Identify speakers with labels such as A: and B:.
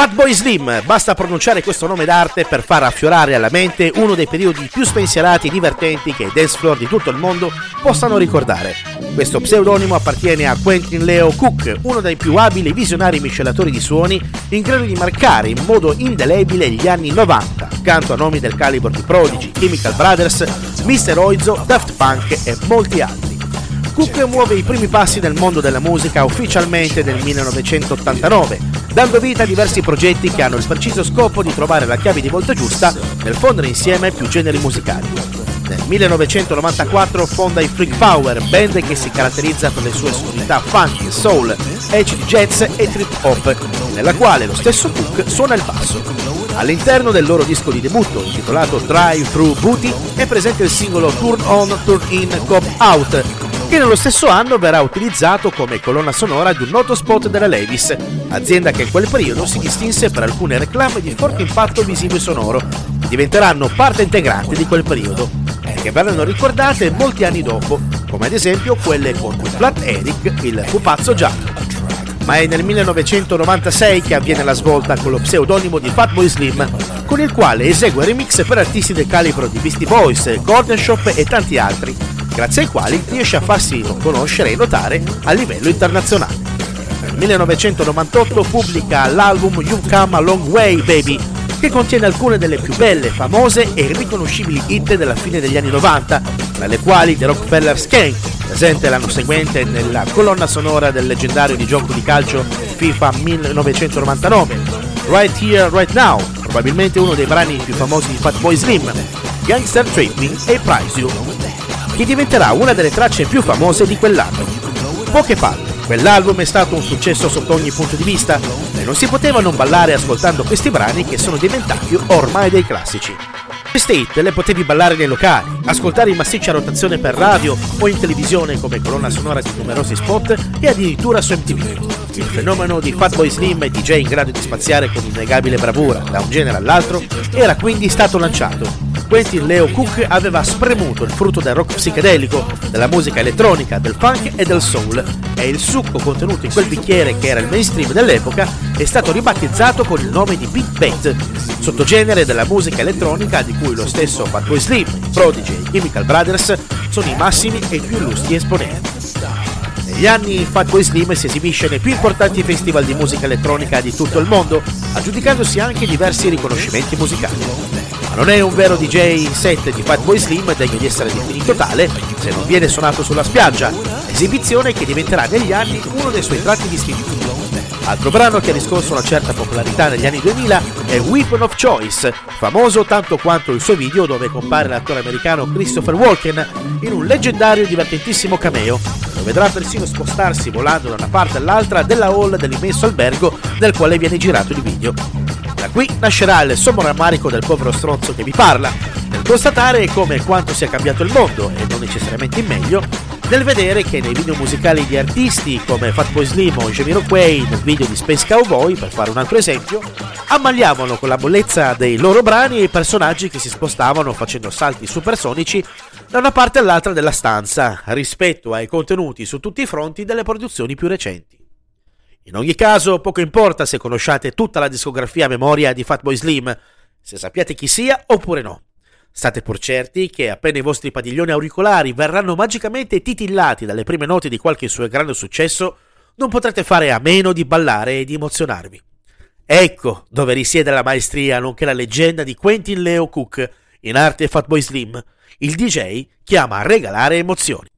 A: Fatboy Slim, basta pronunciare questo nome d'arte per far affiorare alla mente uno dei periodi più spensierati e divertenti che i dance floor di tutto il mondo possano ricordare. Questo pseudonimo appartiene a Quentin Leo Cook, uno dei più abili visionari miscelatori di suoni in grado di marcare in modo indelebile gli anni 90, accanto a nomi del calibro di Prodigy, Chemical Brothers, Mr. Oizo, Daft Punk e molti altri. Cook muove i primi passi nel mondo della musica ufficialmente nel 1989, dando vita a diversi progetti che hanno il preciso scopo di trovare la chiave di volta giusta nel fondere insieme più generi musicali. Nel 1994 fonda i Freak Power, band che si caratterizza per le sue sonorità funky, soul, edge jazz e trip hop, nella quale lo stesso Cook suona il basso. All'interno del loro disco di debutto, intitolato Drive Through Booty, è presente il singolo Turn On, Turn In, Cop Out, che nello stesso anno verrà utilizzato come colonna sonora di un noto spot della Levis, azienda che in quel periodo si distinse per alcune reclame di forte impatto visivo e sonoro, che diventeranno parte integrante di quel periodo e che verranno ricordate molti anni dopo, come ad esempio quelle con Flat Eric, il pupazzo giallo. Ma è nel 1996 che avviene la svolta con lo pseudonimo di Fatboy Slim, con il quale esegue remix per artisti del calibro di Beastie Boys, Gordon Shop e tanti altri, grazie ai quali riesce a farsi conoscere e notare a livello internazionale. Nel 1998 pubblica l'album You Come a Long Way Baby, che contiene alcune delle più belle, famose e riconoscibili hit della fine degli anni 90, tra le quali The Rockefeller Skank, presente l'anno seguente nella colonna sonora del leggendario di gioco di calcio FIFA 1999, Right Here, Right Now, probabilmente uno dei brani più famosi di Fatboy Slim, Gangster Tripping e Price You, che diventerà una delle tracce più famose di quell'anno. Poche parole, quell'album è stato un successo sotto ogni punto di vista e non si poteva non ballare ascoltando questi brani che sono diventati ormai dei classici. Queste hit le potevi ballare nei locali, ascoltare in massiccia rotazione per radio o in televisione come colonna sonora di numerosi spot e addirittura su MTV. Il fenomeno di Fatboy Slim e DJ in grado di spaziare con innegabile bravura da un genere all'altro era quindi stato lanciato. Quentin Leo Cook aveva spremuto il frutto del rock psichedelico, della musica elettronica, del funk e del soul e il succo contenuto in quel bicchiere che era il mainstream dell'epoca è stato ribattezzato con il nome di Beat Bait, sottogenere della musica elettronica di cui lo stesso Fatboy Slim, Prodigy e Chemical Brothers sono i massimi e più illustri esponenti. Negli anni Fatboy Slim si esibisce nei più importanti festival di musica elettronica di tutto il mondo, aggiudicandosi anche diversi riconoscimenti musicali. Non è un vero DJ set di Fatboy Slim degno di essere definito tale se non viene suonato sulla spiaggia, esibizione che diventerà negli anni uno dei suoi tratti distintivi. Altro brano che ha riscosso una certa popolarità negli anni 2000 è Weapon of Choice, famoso tanto quanto il suo video dove compare l'attore americano Christopher Walken in un leggendario e divertentissimo cameo. Lo vedrà persino spostarsi volando da una parte all'altra della hall dell'immenso albergo nel quale viene girato il video. Da qui nascerà il sommo rammarico del povero stronzo che vi parla, nel constatare come quanto sia cambiato il mondo, e non necessariamente in meglio, nel vedere che nei video musicali di artisti come Fatboy Slim o Jamiroquai nel video di Space Cowboy, per fare un altro esempio, ammagliavano con la bollezza dei loro brani i personaggi che si spostavano facendo salti supersonici da una parte all'altra della stanza, rispetto ai contenuti su tutti i fronti delle produzioni più recenti. In ogni caso, poco importa se conosciate tutta la discografia a memoria di Fatboy Slim, se sappiate chi sia oppure no. State pur certi che appena i vostri padiglioni auricolari verranno magicamente titillati dalle prime note di qualche suo grande successo, non potrete fare a meno di ballare e di emozionarvi. Ecco dove risiede la maestria nonché la leggenda di Quentin Leo Cook, in arte Fatboy Slim, il DJ che ama regalare emozioni.